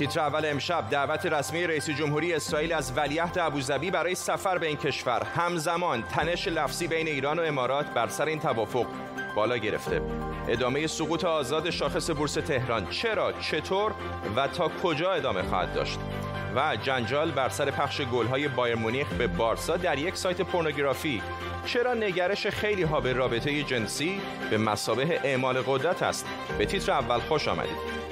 تیتر اول امشب دعوت رسمی رئیس جمهوری اسرائیل از ولیعهد ابوظبی برای سفر به این کشور. همزمان تنش لفظی بین ایران و امارات بر سر این توافق بالا گرفته. ادامه سقوط آزاد شاخص بورس تهران. چرا چطور و تا کجا ادامه خواهد داشت؟ و جنجال بر سر پخش گل‌های بایر مونیخ به بارسا در یک سایت پورنوگرافی. چرا نگرش خیلی ها به رابطه جنسی به مسابه اعمال قدرت است؟ به تیتر اول خوش آمدید.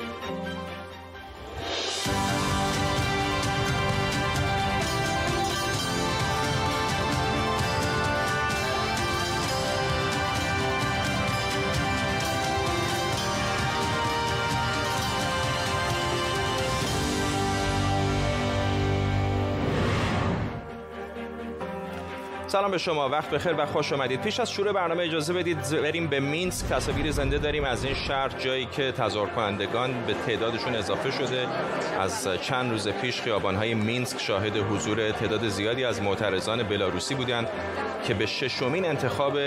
سلام به شما وقت بخیر و خوش آمدید. پیش از شروع برنامه اجازه بدید بریم به مینسک. تصاویر زنده داریم از این شهر جایی که تظاهر کنندگان به تعدادشون اضافه شده. از چند روز پیش خیابانهای مینسک شاهد حضور تعداد زیادی از معترضان بلاروسی بودند که به ششمین انتخاب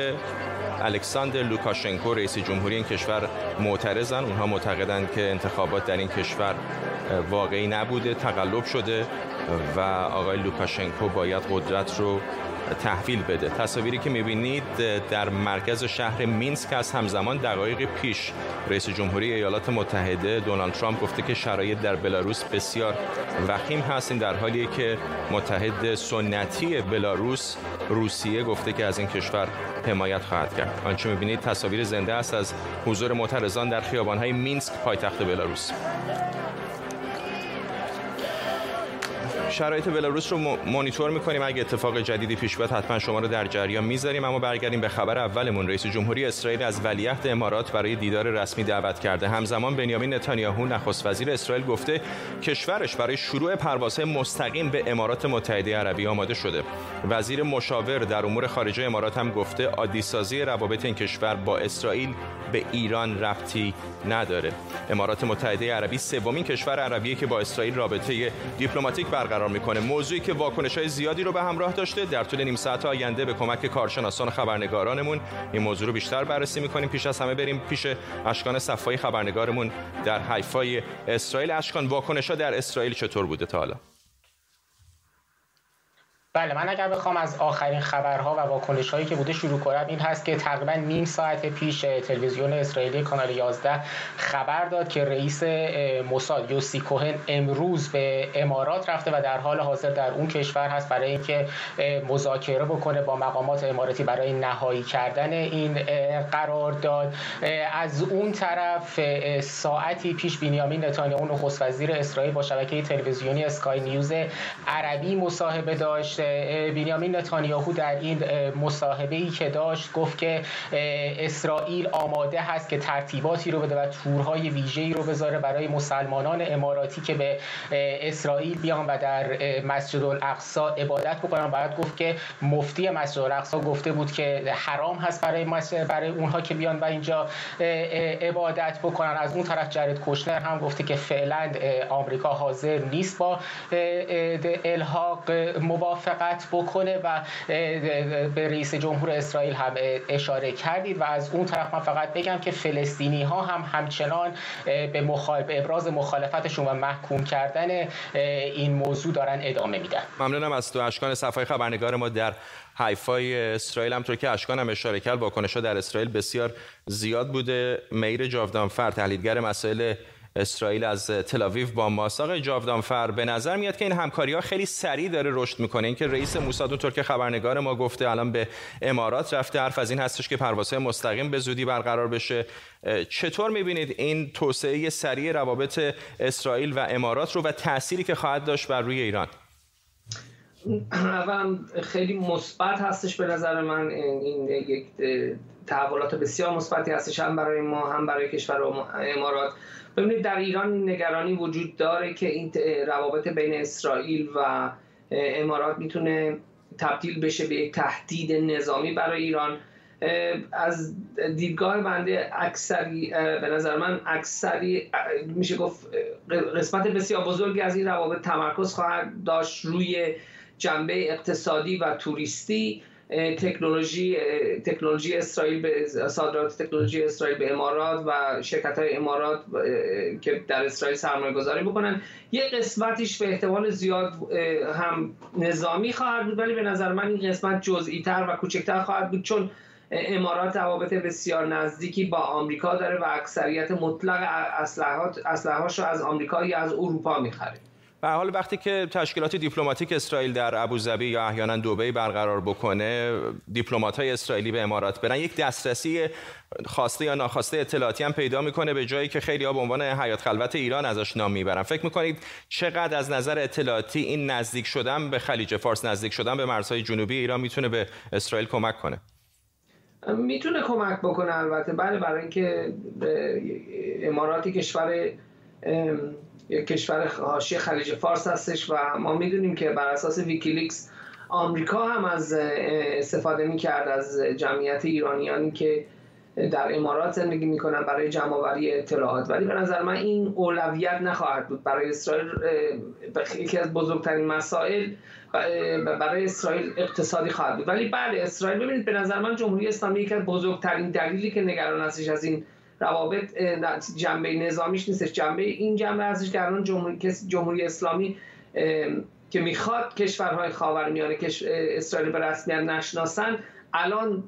الکساندر لوکاشنکو رئیس جمهوری این کشور معترضن. اونها معتقدند که انتخابات در این کشور واقعی نبوده تقلب شده و آقای لوکاشنکو باید قدرت رو تحویل بده. تصاویری که می‌بینید در مرکز شهر مینسک است همزمان دقایق پیش. رئیس جمهوری ایالات متحده دونالد ترامپ گفته که شرایط در بلاروس بسیار وخیم هست. این در حالیه که متحد سنتی بلاروس روسیه گفته که از این کشور حمایت خواهد کرد. آنچه می‌بینید تصاویر زنده است از حضور معترضان در خیابانهای مینسک پایتخت بلاروس. شرایط بلاروس رو مانیتور می‌کنیم. اگه اتفاق جدیدی پیش بیاد حتما شما رو در جریان می‌ذاریم. اما برگردیم به خبر اولمون. رئیس جمهوری اسرائیل از ولیعهد امارات برای دیدار رسمی دعوت کرده. همزمان بنیامین نتانیاهو نخست وزیر اسرائیل گفته کشورش برای شروع پروازهای مستقیم به امارات متحده عربی آماده شده. وزیر مشاور در امور خارجه امارات هم گفته عادیسازی روابط این کشور با اسرائیل به ایران ربطی نداره. امارات متحده عربی سومین کشور عربیه که با اسرائیل رابطه دیپلماتیک برقرار می‌کنه. موضوعی که واکنش های زیادی رو به همراه داشته در طول نیم ساعت آینده به کمک کارشناسان و خبرنگارانمون این موضوع رو بیشتر بررسی می‌کنیم. پیش از همه بریم پیش اشکان صفایی خبرنگارمون در حیفای اسرائیل. اشکان واکنش ها در اسرائیل چطور بوده تا حالا؟ بله من اگر بخوام از آخرین خبرها و واکنش هایی که بوده شروع کنم این هست که تقریبا نیم ساعت پیش تلویزیون اسرائیلی کانال 11 خبر داد که رئیس موساد یوسی کوهن امروز به امارات رفته و در حال حاضر در اون کشور هست برای اینکه مذاکره بکنه با مقامات اماراتی برای نهایی کردن این قرارداد از اون طرف ساعتی پیش بنیامین نتانیاهو نخست وزیر اسرائیل با شبکه تلویزیونی اسکای نیوز عربی مصاحبه داشت. بنیامین نتانیاهو در این مصاحبه ای که داشت گفت که اسرائیل آماده هست که ترتیباتی رو بده و تورهای ویژه‌ای رو بذاره برای مسلمانان اماراتی که به اسرائیل بیان و در مسجد الاقصا عبادت بکنن. باید گفت که مفتی مسجد الاقصا گفته بود که حرام هست برای برای اونها که بیان و اینجا عبادت بکنن. از اون طرف جرید کوشنر هم گفته که فعلا آمریکا حاضر نیست با الحاق موافق موافقت بکنه و به رئیس جمهور اسرائیل هم اشاره کردید و از اون طرف من فقط بگم که فلسطینی ها هم همچنان به, مخالف ابراز مخالفتشون و محکوم کردن این موضوع دارن ادامه میدن. ممنونم از تو اشکان صفحه خبرنگار ما در حیفای اسرائیل. همطور که اشکان هم اشاره کرد واکنش در اسرائیل بسیار زیاد بوده. میر جاودانفر تحلیلگر مسائل اسرائیل از تلاویو با ماست آقای جاودانفر به نظر میاد که این همکاری ها خیلی سریع داره رشد می‌کنه. اینکه رئیس موساد اونطور که خبرنگار ما گفته الان به امارات رفته. حرف از این هستش که پروازهای مستقیم به زودی برقرار بشه. چطور می‌بینید این توسعه سریع روابط اسرائیل و امارات رو و تأثیری که خواهد داشت بر روی ایران؟ اولا خیلی مثبت هستش به نظر من این یک تحولات بسیار مثبتی هستش هم برای ما هم برای کشور امارات. ببینید در ایران نگرانی وجود داره که این روابط بین اسرائیل و امارات می‌تونه تبدیل بشه به یک تهدید نظامی برای ایران. از دیدگاه بنده اکثری به نظر من اکثری میشه گفت قسمت بسیار بزرگی از این روابط تمرکز خواهد داشت روی جنبه اقتصادی و توریستی. تکنولوژی تکنولوژی اسرائیل به صادرات تکنولوژی اسرائیل به امارات و شرکت های امارات که در اسرائیل سرمایه گذاری بکنن. یه قسمتیش به احتمال زیاد هم نظامی خواهد بود ولی به نظر من این قسمت جزئی تر و کوچکتر خواهد بود چون امارات روابط بسیار نزدیکی با آمریکا داره و اکثریت مطلق اسلحه‌هاش رو از آمریکا یا از اروپا می‌خره. به حال وقتی که تشکیلات دیپلماتیک اسرائیل در ابوظبی یا احیانا دبی برقرار بکنه دیپلمات های اسرائیلی به امارات برن یک دسترسی خواسته یا ناخواسته اطلاعاتی هم پیدا می‌کنه به جایی که خیلی ها به عنوان حیات خلوت ایران ازش نام می‌برن. فکر می‌کنید چقدر از نظر اطلاعاتی این نزدیک شدن به خلیج فارس نزدیک شدن به مرزهای جنوبی ایران می‌تونه به اسرائیل کمک کنه؟ می‌تونه کمک بکنه البته. بله برای اینکه اماراتی کشور یک کشور حاشیه خلیج فارس هستش و ما می‌دونیم که بر اساس ویکیلیکس آمریکا هم از استفاده می‌کرد از جمعیت ایرانیانی که در امارات زندگی می‌کنن برای جمعآوری اطلاعات. ولی به نظر من این اولویت نخواهد بود. برای اسرائیل یکی از بزرگترین مسائل برای اسرائیل اقتصادی خواهد بود. ولی بله اسرائیل ببینید به نظر من جمهوری اسلامی یکی از بزرگترین دلیلی که نگران هستش از این روابط جنبه نظامیش نیستش. جنبه این جنبه هستش که الان جمهوری, جمهوری اسلامی که می‌خواد کشورهای خاورمیانه که اسرائیل به رسمیت نشناسن الان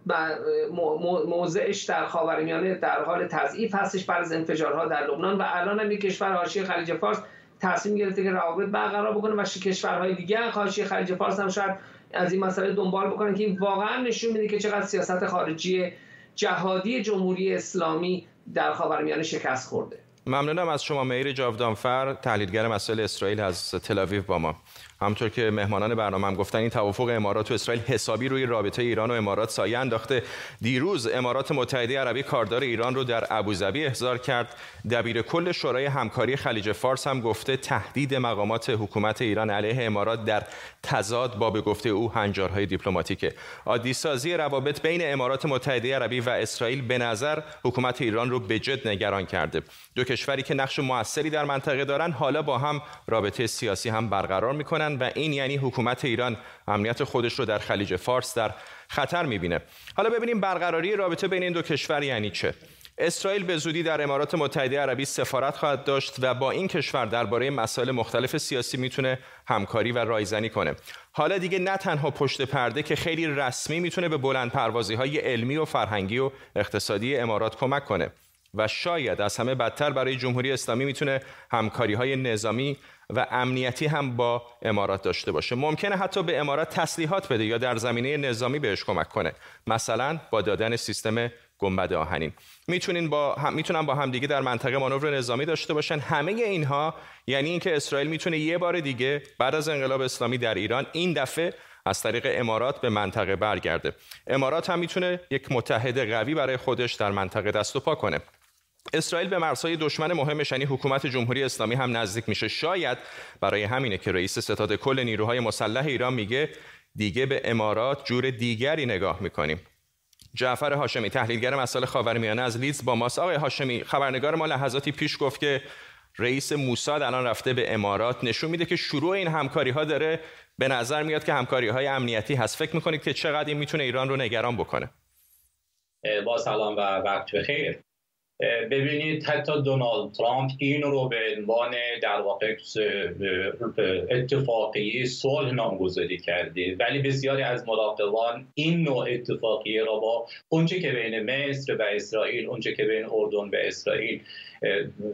موضعش در خاورمیانه در حال تضعیف هستش بعد از انفجارها در لبنان و الان هم کشور حاشیه خلیج فارس تصمیم گرفته که روابط برقرار بکنه و کشورهای دیگه حاشیه خلیج فارس هم شاید از این مسئله دنبال بکنن که این واقعا نشون میده که چقدر سیاست خارجی جهادی جمهوری اسلامی در خاورمیانه شکست خورده. ممنونم از شما میر جاودانفر تحلیلگر مسائل اسرائیل از تل با ما. همطور که مهمانان برنامه هم گفتن این توافق امارات و اسرائیل حسابی روی رابطه ایران و امارات سایه انداخته. دیروز امارات متحده عربی کاردار ایران رو در ابوظبی احضار کرد. دبیر کل شورای همکاری خلیج فارس هم گفته تهدید مقامات حکومت ایران علیه امارات در تضاد با به گفته او هنجارهای دیپلماتیکه. عادی سازی روابط بین امارات متحده عربی و اسرائیل به نظر حکومت ایران رو به جد نگران کرده. دو کشوری که نقش موثری در منطقه دارن حالا با هم رابطه سیاسی هم برقرار می‌کنن. و این یعنی حکومت ایران امنیت خودش رو در خلیج فارس در خطر می‌بینه. حالا ببینیم برقراری رابطه بین این دو کشور یعنی چه. اسرائیل به زودی در امارات متحده عربی سفارت خواهد داشت و با این کشور درباره مسائل مختلف سیاسی می‌تونه همکاری و رایزنی کنه. حالا دیگه نه تنها پشت پرده که خیلی رسمی می‌تونه به بلند پروازی های علمی و فرهنگی و اقتصادی امارات کمک کنه. و شاید از همه بدتر برای جمهوری اسلامی می‌تونه همکاری های نظامی و امنیتی هم با امارات داشته باشه. ممکنه حتی به امارات تسلیحات بده یا در زمینه نظامی بهش کمک کنه. مثلا با دادن سیستم گنبد آهنین. می‌تونین با هم می‌تونن با همدیگه در منطقه مانور نظامی داشته باشن. همه اینها یعنی اینکه اسرائیل می‌تونه یه بار دیگه بعد از انقلاب اسلامی در ایران این دفعه از طریق امارات به منطقه برگرده. امارات هم می‌تونه یک متحد قوی برای خودش در منطقه دست و پا کنه. اسرائیل به مرزهای دشمن مهمش یعنی حکومت جمهوری اسلامی هم نزدیک میشه. شاید برای همینه که رئیس ستاد کل نیروهای مسلح ایران میگه دیگه به امارات جور دیگری نگاه می‌کنیم. جعفر هاشمی تحلیلگر مسائل خاورمیانه از لیدز با ماست. آقای هاشمی خبرنگار ما لحظاتی پیش گفت که رئیس موساد الان رفته به امارات. نشون میده که شروع این همکاری ها داره به نظر میاد که همکاری های امنیتی هست. فکر می‌کنید که چقدر این می‌تونه ایران رو نگران بکنه؟ با سلام و وقت بخیر. ببینید حتی دونالد ترامپ این رو به عنوان در واقع اتفاقی صلح نامگذاری کرده ولی بسیاری از مراقبان این نوع اتفاقیه را با اونچه که بین مصر و اسرائیل اونچه که بین اردن و اسرائیل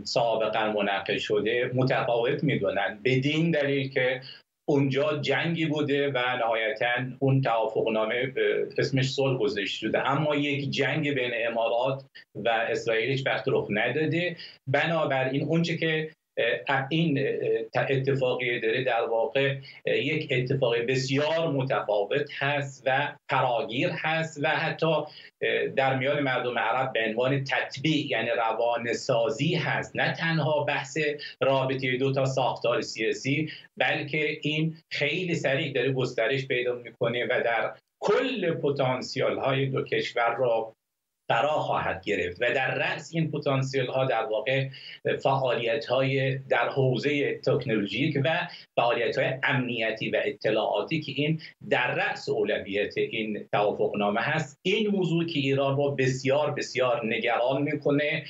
سابقا منعقد شده متفاوت می‌دونن. بدین دلیل که اونجا جنگی بوده و نهایتا اون توافقنامه اسمش صلح گذاشته شده. اما یک جنگ بین امارات و اسرائیل هیچ وقت رخ نداده. بنابراین اونچه که این اتفاقی داره در واقع یک اتفاق بسیار متفاوت هست و فراگیر هست و حتی در میان مردم عرب به عنوان تطبیع یعنی روان سازی هست. نه تنها بحث رابطه دو تا ساختار سیاسی بلکه این خیلی سریع داره گسترش پیدا می‌کنه و در کل پتانسیال های دو کشور را فرا خواهد گرفت و در رأس این پتانسیل ها در واقع فعالیت های در حوزه تکنولوژیک و فعالیت های امنیتی و اطلاعاتی که این در رأس اولویت این توافقنامه هست. این موضوع که ایران رو بسیار بسیار نگران می‌کنه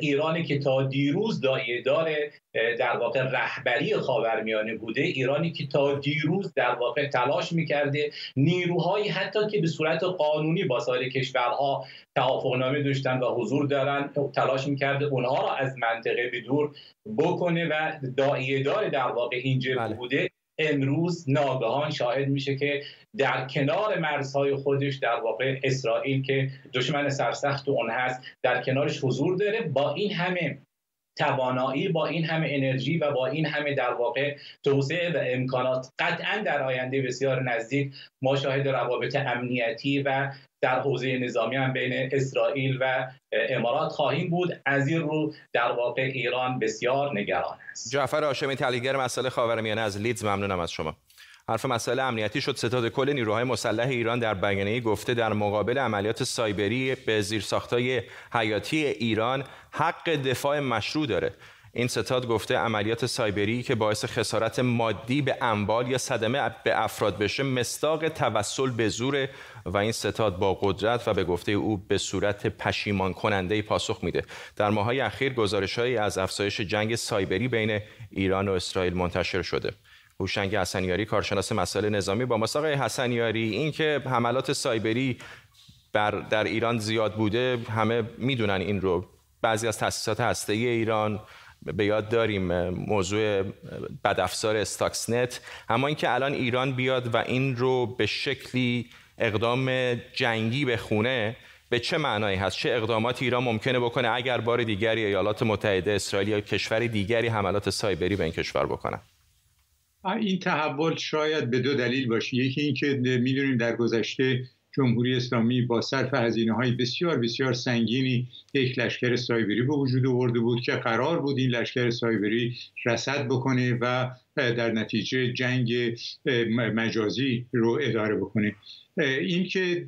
ایرانی که تا دیروز دایه داره در واقع رهبری خاورمیانه بوده ایرانی که تا دیروز در واقع تلاش می‌کرده نیروهایی حتی که به صورت قانونی با سایر کشورها توافقنامه داشتن و حضور دارن. تلاش می‌کرده اونها را از منطقه به دور بکنه و دایه دار در واقع اینجا بله. بوده. امروز ناگهان شاهد میشه که در کنار مرزهای خودش در واقع اسرائیل که دشمن سرسخت اون هست در کنارش حضور داره. با این همه توانایی با این همه انرژی و با این همه در واقع توسعه و امکانات قطعا در آینده بسیار نزدیک ما شاهد روابط امنیتی و در حوزه نظامی هم بین اسرائیل و امارات خواهیم بود. از این رو در واقع ایران بسیار نگران است. جعفر هاشمی تحلیلگر مسئله خاورمیانه از لیدز ممنونم از شما. حرف مسئله امنیتی شد. ستاد کل نیروهای مسلح ایران در بیانیه گفته در مقابل عملیات سایبری به زیرساختهای حیاتی ایران حق دفاع مشروع داره. این ستاد گفته عملیات سایبری که باعث خسارت مادی به اموال یا صدمه به افراد بشه مستاق توسل به زور و این ستاد با قدرت و به گفته او به صورت پشیمان کننده پاسخ میده. در ماهای اخیر گزارش از افزایش جنگ سایبری بین ایران و اسرائیل منتشر شده. هوشنگ حسنیاری کارشناس مسائل نظامی با مساق حسنیاری اینکه حملات سایبری بر در ایران زیاد بوده همه می‌دونن این رو. بعضی از تاسیسات هسته ای ایران به یاد داریم موضوع بدافزار استاکسنت. اما اینکه الان ایران بیاد و این رو به شکلی اقدام جنگی بخونه به چه معنایی هست؟ چه اقداماتی ایران ممکنه بکنه؟ اگر بار دیگری ایالات متحده اسرائیل یا کشور دیگری حملات سایبری به این کشور بکنه این تحول شاید به دو دلیل باشه. یکی اینکه می‌دونیم در گذشته جمهوری اسلامی با صرف هزینه های بسیار بسیار سنگینی یک لشکر سایبری به وجود آورده بود که قرار بود این لشکر سایبری رسد بکنه و در نتیجه جنگ مجازی رو اداره بکنه. این که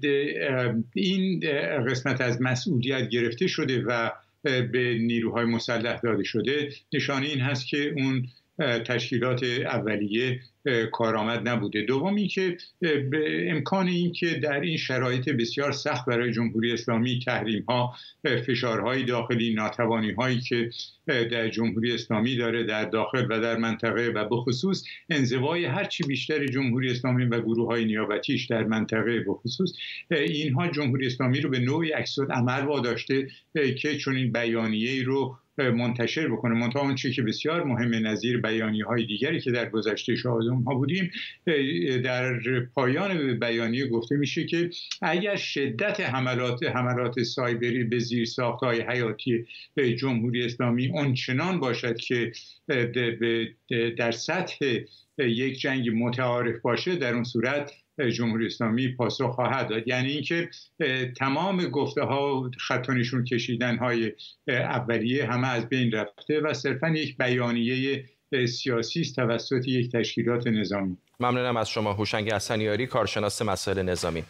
این قسمت از مسئولیت گرفته شده و به نیروهای مسلح داده شده نشانه این هست که اون تشکیلات اولیه کارآمد نبوده. دوم اینکه امکان این که در این شرایط بسیار سخت برای جمهوری اسلامی تحریم ها فشارهای داخلی ناتوانی هایی که در جمهوری اسلامی داره در داخل و در منطقه و به خصوص انزوای هرچی بیشتر جمهوری اسلامی و گروه های نیابتیش در منطقه به خصوص اینها جمهوری اسلامی رو به نوعی عکس عمل واداشته که چون این بیانیه رو منتشر بکنه. منتها اون که بسیار مهم نظیر بیانی های دیگری که در گذشته شاهد ها بودیم در پایان بیانیه گفته میشه که اگر شدت حملات حملات سایبری به زیر های حیاتی جمهوری اسلامی آنچنان باشد که در سطح یک جنگ متعارف باشه در اون صورت جمهوری اسلامی پاسخ خواهد داد. یعنی اینکه تمام گفته ها خط کشیدن های اولیه همه از بین رفته و صرفا یک بیانیه سیاسی است توسط یک تشکیلات نظامی. ممنونم از شما هوشنگ حسنیاری کارشناس مسائل نظامی.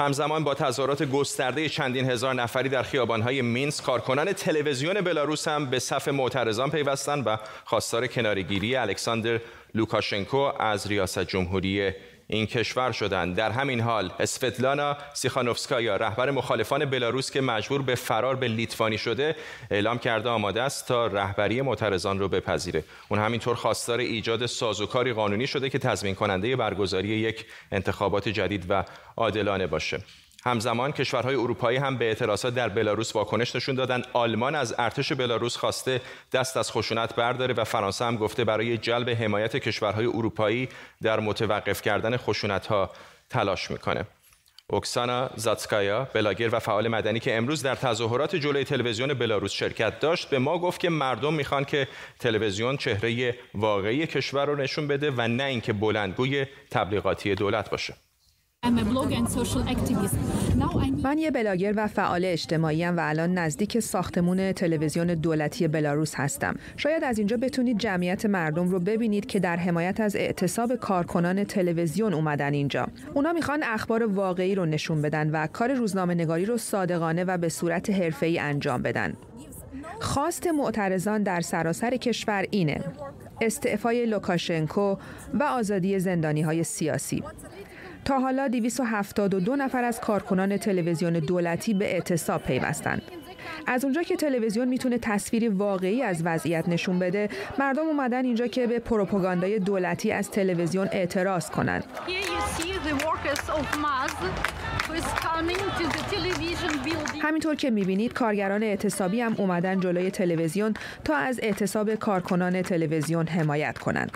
همزمان با تظاهرات گسترده چندین هزار نفری در خیابانهای مینسک کارکنان تلویزیون بلاروس هم به صف معترضان پیوستند و خواستار کنارگیری الکساندر لوکاشنکو از ریاست جمهوری این کشور شدند. در همین حال اسفتلانا سیخانوفسکایا رهبر مخالفان بلاروس که مجبور به فرار به لیتوانی شده اعلام کرده آماده است تا رهبری معترضان رو بپذیره. اون همینطور خواستار ایجاد سازوکاری قانونی شده که تضمین کننده برگزاری یک انتخابات جدید و عادلانه باشه. همزمان کشورهای اروپایی هم به اعتراضات در بلاروس واکنش نشون دادن. آلمان از ارتش بلاروس خواسته دست از خشونت برداره و فرانسه هم گفته برای جلب حمایت کشورهای اروپایی در متوقف کردن خشونت ها تلاش می‌کنه. اوکسانا زاتسکایا بلاگر و فعال مدنی که امروز در تظاهرات جلوی تلویزیون بلاروس شرکت داشت به ما گفت که مردم می‌خوان که تلویزیون چهره واقعی کشور رو نشون بده و نه اینکه بلندگوی تبلیغاتی دولت باشه. من یه بلاگر و فعال اجتماعی و الان نزدیک ساختمون تلویزیون دولتی بلاروس هستم. شاید از اینجا بتونید جمعیت مردم رو ببینید که در حمایت از اعتصاب کارکنان تلویزیون اومدن اینجا. اونا می‌خوان اخبار واقعی رو نشون بدن و کار روزنامه نگاری رو صادقانه و به صورت حرفه‌ای انجام بدن. خواست معترضان در سراسر کشور اینه استعفای لوکاشنکو و آزادی زندانی های سیاسی تا حالا 272 نفر از کارکنان تلویزیون دولتی به اعتصاب پیوستند. از اونجا که تلویزیون می‌تونه تصویری واقعی از وضعیت نشون بده مردم اومدن اینجا که به پروپاگاندای دولتی از تلویزیون اعتراض کنند همینطور که می‌بینید کارگران اعتصابی هم اومدن جلوی تلویزیون تا از اعتصاب کارکنان تلویزیون حمایت کنند.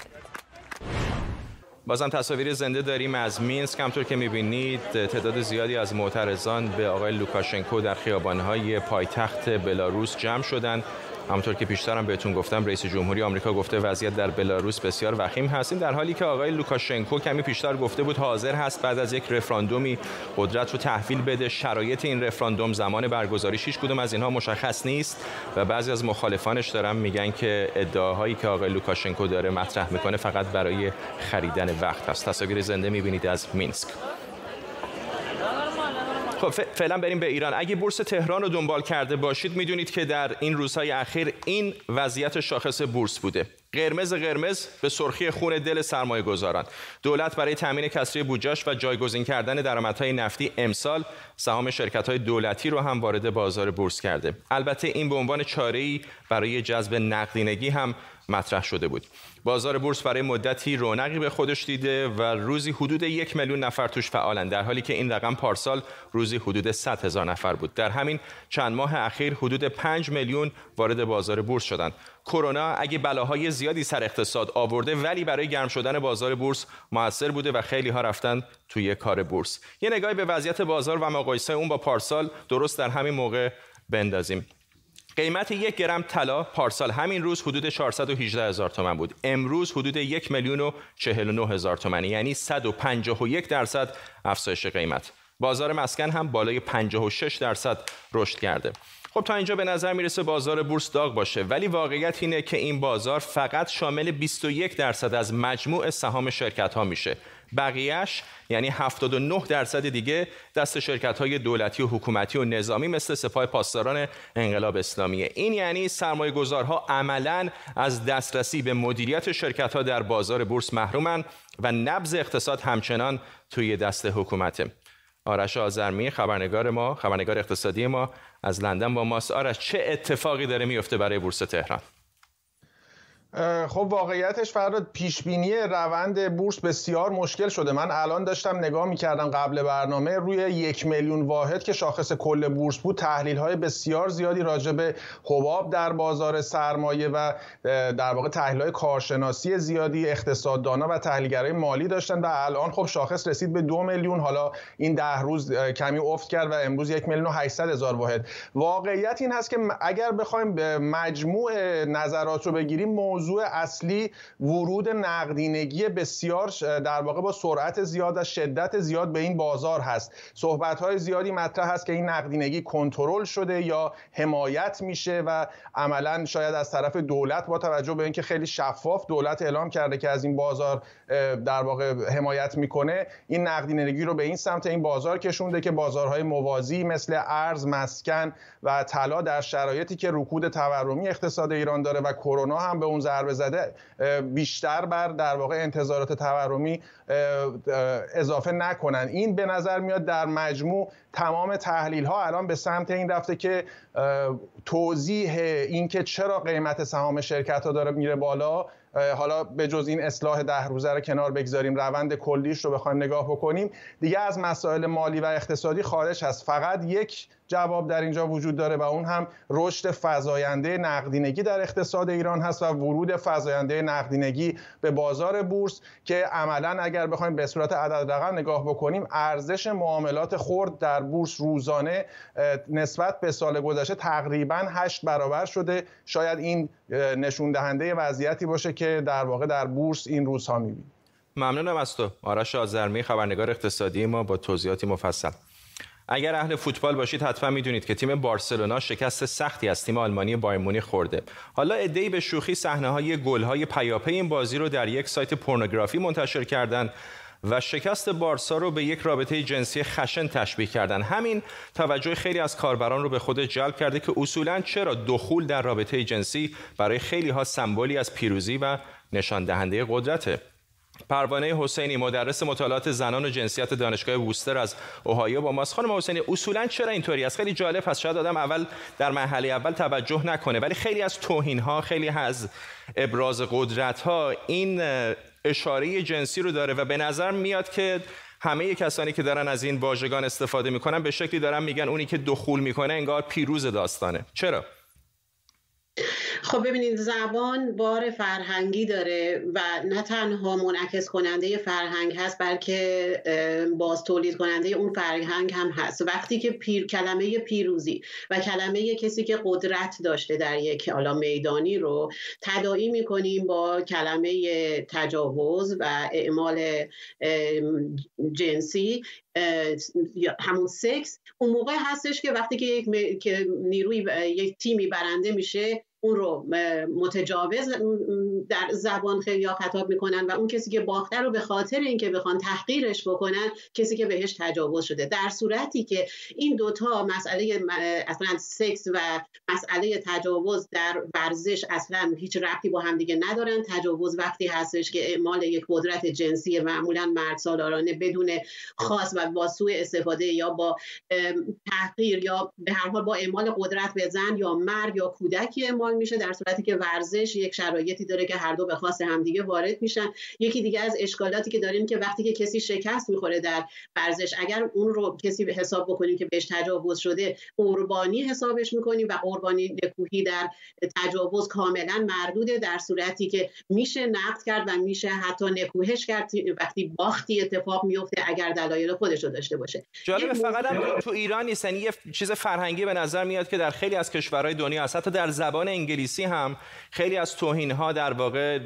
بازم تصاویر زنده داریم از مینسک. همطور که می‌بینید تعداد زیادی از معترضان به آقای لوکاشنکو در خیابانهای پایتخت بلاروس جمع شدند. همونطور که پیشترم بهتون گفتم رئیس جمهوری آمریکا گفته وضعیت در بلاروس بسیار وخیم هست در حالی که آقای لوکاشنکو کمی پیشتر گفته بود حاضر هست بعد از یک رفراندومی قدرت رو تحویل بده. شرایط این رفراندوم زمان برگزاریش هیچ کدوم از اینها مشخص نیست و بعضی از مخالفانش دارن میگن که ادعاهایی که آقای لوکاشنکو داره مطرح می‌کنه فقط برای خریدن وقت است تصاویر زنده می‌بینید از مینسک. خب فعلا بریم به ایران. اگه بورس تهران رو دنبال کرده باشید می‌دونید که در این روزهای اخیر این وضعیت شاخص بورس بوده. قرمز قرمز به سرخی خون دل سرمایه گذاران دولت برای تامین کسری بودجاش و جایگزین کردن درآمدهای نفتی امسال سهام شرکت های دولتی رو هم وارد بازار بورس کرده. البته این به عنوان چاره برای جذب نقدینگی هم مطرح شده بود. بازار بورس برای مدتی رونقی به خودش دیده و روزی حدود یک میلیون نفر توش فعالن در حالی که این رقم پارسال روزی حدود 100 هزار نفر بود. در همین چند ماه اخیر حدود 5 میلیون وارد بازار بورس شدند. کرونا اگه بلاهای زیادی سر اقتصاد آورده ولی برای گرم شدن بازار بورس موثر بوده و خیلی ها رفتن توی کار بورس. یه نگاهی به وضعیت بازار و مقایسه اون با پارسال درست در همین موقع بندازیم. قیمت یک گرم طلا پارسال همین روز حدود 418 هزار تومن بود. امروز حدود یک میلیون و 49 هزار تومنی یعنی 151 درصد افزایش قیمت. بازار مسکن هم بالای 56 درصد رشد کرده. خب تا اینجا به نظر می‌رسه بازار بورس داغ باشه ولی واقعیت اینه که این بازار فقط شامل 21 درصد از مجموع سهام شرکت ها میشه. بقیهش یعنی 79 درصد دیگه دست شرکت های دولتی و حکومتی و نظامی مثل سپاه پاسداران انقلاب اسلامیه. این یعنی سرمایه گذارها عملا از دسترسی به مدیریت شرکت ها در بازار بورس محرومن و نبض اقتصاد همچنان توی دست حکومته. آرش آزرمی خبرنگار ما خبرنگار اقتصادی ما از لندن با ماست. آرش چه اتفاقی داره میفته برای بورس تهران؟ خب واقعیتش فراد پیش بینی روند بورس بسیار مشکل شده. من الان داشتم نگاه می‌کردم قبل برنامه روی یک میلیون واحد که شاخص کل بورس بود تحلیل های بسیار زیادی راجع به حباب در بازار سرمایه و در واقع تحلیل های کارشناسی زیادی اقتصاددانا و تحلیلگرای مالی داشتن و الان خب شاخص رسید به دو میلیون. حالا این ده روز کمی افت کرد و امروز یک میلیون و 800 هزار واحد. واقعیت این هست که اگر بخوایم مجموع نظرات رو بگیریم اصلی ورود نقدینگی بسیار در واقع با سرعت زیاد و شدت زیاد به این بازار هست. صحبت های زیادی مطرح هست که این نقدینگی کنترل شده یا حمایت میشه و عملا شاید از طرف دولت با توجه به اینکه خیلی شفاف دولت اعلام کرده که از این بازار در واقع حمایت می‌کنه این نقدینگی رو به این سمت این بازار کشونده که بازارهای موازی مثل ارز مسکن و طلا در شرایطی که رکود تورمی اقتصاد ایران داره و کرونا هم به اون ضربه زده بیشتر بر در واقع انتظارات تورمی اضافه نکنن. این به نظر میاد در مجموع تمام تحلیل ها الان به سمت این رفته که توضیح اینکه چرا قیمت سهام شرکت ها داره میره بالا. حالا به جز این اصلاح ده روزه رو کنار بگذاریم روند کلیش رو بخوایم نگاه بکنیم. دیگه از مسائل مالی و اقتصادی خارج هست. فقط یک جواب در اینجا وجود داره و اون هم رشد فزاینده نقدینگی در اقتصاد ایران هست و ورود فزاینده نقدینگی به بازار بورس که عملا اگر بخوایم به صورت عدد رقم نگاه بکنیم ارزش معاملات خرد در بورس روزانه نسبت به سال گذشته تقریبا هشت برابر شده. شاید این نشون دهنده وضعیتی باشه که در واقع در بورس این روزها می‌بینیم. ممنونم از تو. آرش آزرمی خبرنگار اقتصادی ما با توضیحاتی مفصل. اگر اهل فوتبال باشید حتما می‌دونید که تیم بارسلونا شکست سختی از تیم آلمانی بایر خورده. حالا ای به شوخی صحنه های گل های پیاپی این بازی رو در یک سایت پورنوگرافی منتشر کردند و شکست بارسا رو به یک رابطه جنسی خشن تشبیه کردن. همین توجه خیلی از کاربران رو به خود جلب کرده که اصولا چرا دخول در رابطه جنسی برای خیلی ها سمبولی از پیروزی و نشان دهنده قدرته؟ پروانه حسینی مدرس مطالعات زنان و جنسیت دانشگاه ووستر از اوهایو با ماست. خانم حسینی اصولا چرا اینطوری است؟ خیلی جالب هست. شاید آدم اول در مرحله اول توجه نکنه ولی خیلی از توهین ها خیلی از ابراز قدرت ها این اشاره جنسی رو داره و به نظر میاد که همه کسانی که دارن از این واژگان استفاده می‌کنن به شکلی دارن میگن اونی که دخول می‌کنه انگار پیروز داستانه. چرا؟ خب ببینید زبان بار فرهنگی داره و نه تنها منعکس کننده فرهنگ هست بلکه باز تولید کننده اون فرهنگ هم هست. وقتی که پیر کلمه پیروزی و کلمه کسی که قدرت داشته در یک حالا میدانی رو تداعی می‌کنیم با کلمه تجاوز و اعمال جنسی همون سکس اون موقع هستش که وقتی که یک که نیروی یک تیمی برنده میشه اون رو متجاوز در زبان خیلی خطاب می‌کنن و اون کسی که باخته رو به خاطر اینکه بخوان تحقیرش بکنن کسی که بهش تجاوز شده. در صورتی که این دوتا مسئله اصلا سکس و مسئله تجاوز در ورزش اصلا هیچ ربطی با هم دیگه ندارن. تجاوز وقتی هستش که اعمال یک قدرت جنسی معمولا مرد سالارانه بدون خاص و با سوء استفاده یا با تحقیر یا به هر حال با اعمال قدرت به زن یا مرد یا کودکی اعمال میشه در صورتی که ورزش یک شرایطی داره که هر دو به خاص همدیگه وارد میشن. یکی دیگه از اشکالاتی که داریم که وقتی که کسی شکست می‌خوره در ورزش اگر اون رو کسی به حساب بکنیم که بهش تجاوز شده قربانی حسابش می‌کنیم و قربانی نکوهی در تجاوز کاملا مردوده در صورتی که میشه نقد کرد و میشه حتی نکوهش کرد. وقتی باختی اتفاق میفته اگر دلایل خودش رو داشته باشه. جالب فقط هم تو ایران نیست. یعنی یه چیز فرهنگی به نظر میاد که در خیلی از کشورهای دنیا هست. حتی در زبان انگلیسی هم خیلی از توهین ها در واقع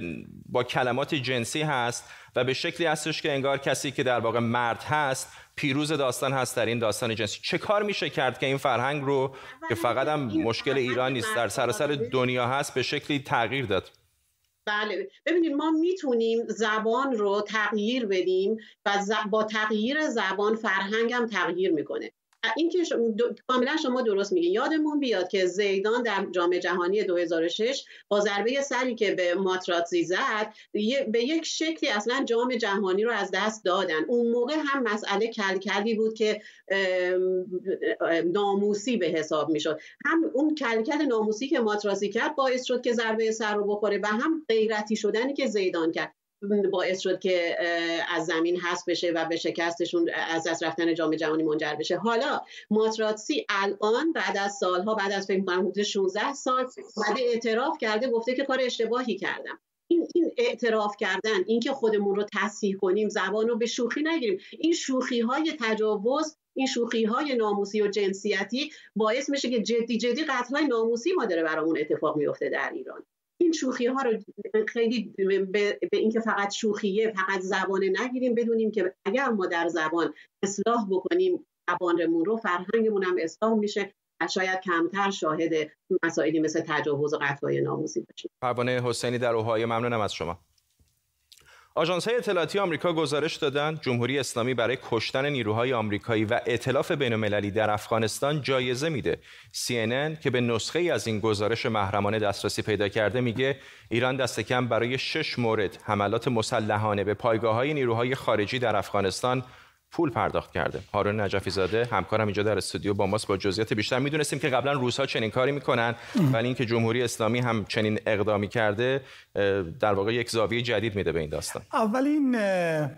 با کلمات جنسی هست و به شکلی هستش که انگار کسی که در واقع مرد هست پیروز داستان هست در این داستان جنسی. چه کار میشه کرد که این فرهنگ رو که فقط هم مشکل ایران نیست در سراسر دنیا هست به شکلی تغییر داد؟ بله. ببینید ما می‌تونیم زبان رو تغییر بدیم و با تغییر زبان فرهنگ هم تغییر می‌کنه. این که کاملا شما درست میگین یادمون بیاد که زیدان در جام جهانی 2006 با ضربه سری که به ماتراتزی زد به یک شکلی اصلا جام جهانی رو از دست دادن. اون موقع هم مسئله کلکلی بود که ناموسی به حساب می‌شد. هم اون کلکل ناموسی که ماتراتزی کرد باعث شد که ضربه سر رو بخوره و هم غیرتی شدنی که زیدان کرد. باعث شد که از زمین حذف بشه و به شکستشون از دست رفتن جام جهانی منجر بشه. حالا ماتراتسی الان بعد از سالها بعد از فکر کنم حدود 16 سال بعد اعتراف کرده گفته که کار اشتباهی کردم. این این اعتراف کردن اینکه خودمون رو تصحیح کنیم زبان رو به شوخی نگیریم این شوخی های تجاوز این شوخی های ناموسی و جنسیتی باعث میشه که جدی جدی قتل ناموسی ما داره برامون اتفاق میفته در ایران. این شوخی ها رو خیلی به, اینکه فقط شوخیه فقط زبانه نگیریم بدونیم که اگر ما در زبان اصلاح بکنیم زبانمون رو فرهنگمون هم اصلاح میشه و شاید کمتر شاهد مسائلی مثل تجاوز و قتل‌های ناموسی باشیم. پروانه حسینی در اوهای ممنونم از شما. آژانس های اطلاعاتی آمریکا گزارش دادند جمهوری اسلامی برای کشتن نیروهای آمریکایی و ائتلاف بین‌المللی در افغانستان جایزه میده. CNN که به نسخه ای از این گزارش محرمانه دسترسی پیدا کرده میگه ایران دست کم برای شش مورد حملات مسلحانه به پایگاه های نیروهای خارجی در افغانستان پول پرداخت کرده. هارون نجفی زاده همکارم اینجا در استودیو با ماست با جزئیات بیشتر می‌دونستیم که قبلا روزها چنین کاری می‌کنن ولی اینکه جمهوری اسلامی هم چنین اقدامی کرده در واقع یک زاویه جدید میده به این داستان. اولین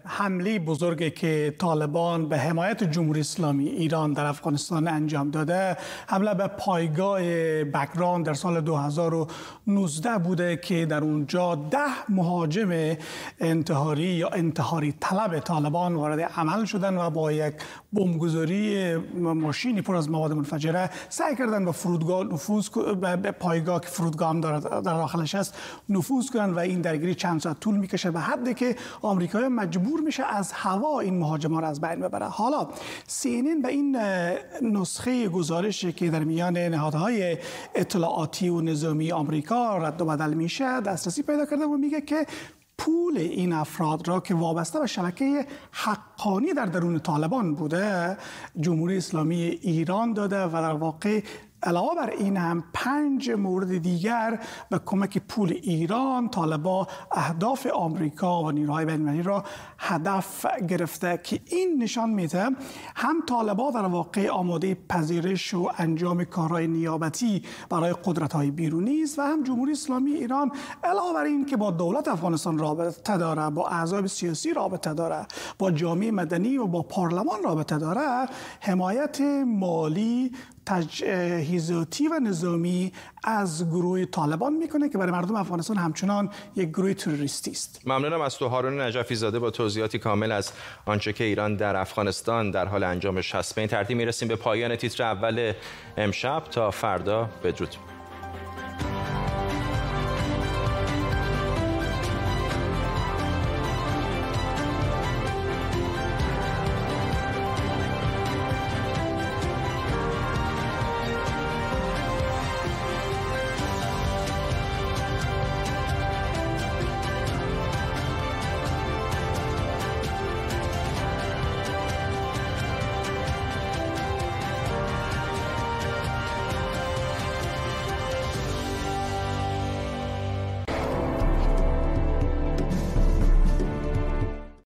حمله بزرگی که طالبان به حمایت جمهوری اسلامی ایران در افغانستان انجام داده حمله به پایگاه بکران در سال 2019 بوده که در اونجا ده مهاجم انتحاری یا انتحاری طلب طالبان وارد عمل شده کردن و با یک بمبگذاری ماشینی پر از مواد منفجره سعی کردن به فرودگاه نفوذ به پایگاه که فرودگاه هم در داخلش است نفوذ کنن و این درگیری چند ساعت طول می‌کشه به حدی که آمریکا مجبور میشه از هوا این مهاجمان را از بین ببره. حالا سینین به این نسخه گزارشی که در میان نهادهای اطلاعاتی و نظامی آمریکا رد و بدل میشه دسترسی پیدا کرده و میگه که پول این افراد را که وابسته به شبکه حقانی در درون طالبان بوده جمهوری اسلامی ایران داده و در واقع علاوه بر این هم پنج مورد دیگر به کمک پول ایران طالبا اهداف آمریکا و نیروهای بین‌المللی را هدف گرفته که این نشان میده هم طالبا در واقع آماده پذیرش و انجام کارهای نیابتی برای قدرت های بیرونی است و هم جمهوری اسلامی ایران علاوه بر این که با دولت افغانستان رابطه داره با اعضای سیاسی رابطه داره با جامعه مدنی و با پارلمان رابطه داره حمایت مالی تجهیزاتی و نظامی از گروه طالبان می‌کنه که برای مردم افغانستان همچنان یک گروه تروریستی است. ممنونم از تو هارون نجفی زاده با توضیحاتی کامل از آنچه که ایران در افغانستان در حال انجامش هست به این ترتیب می‌رسیم به پایان تیتر اول امشب. تا فردا بدرود.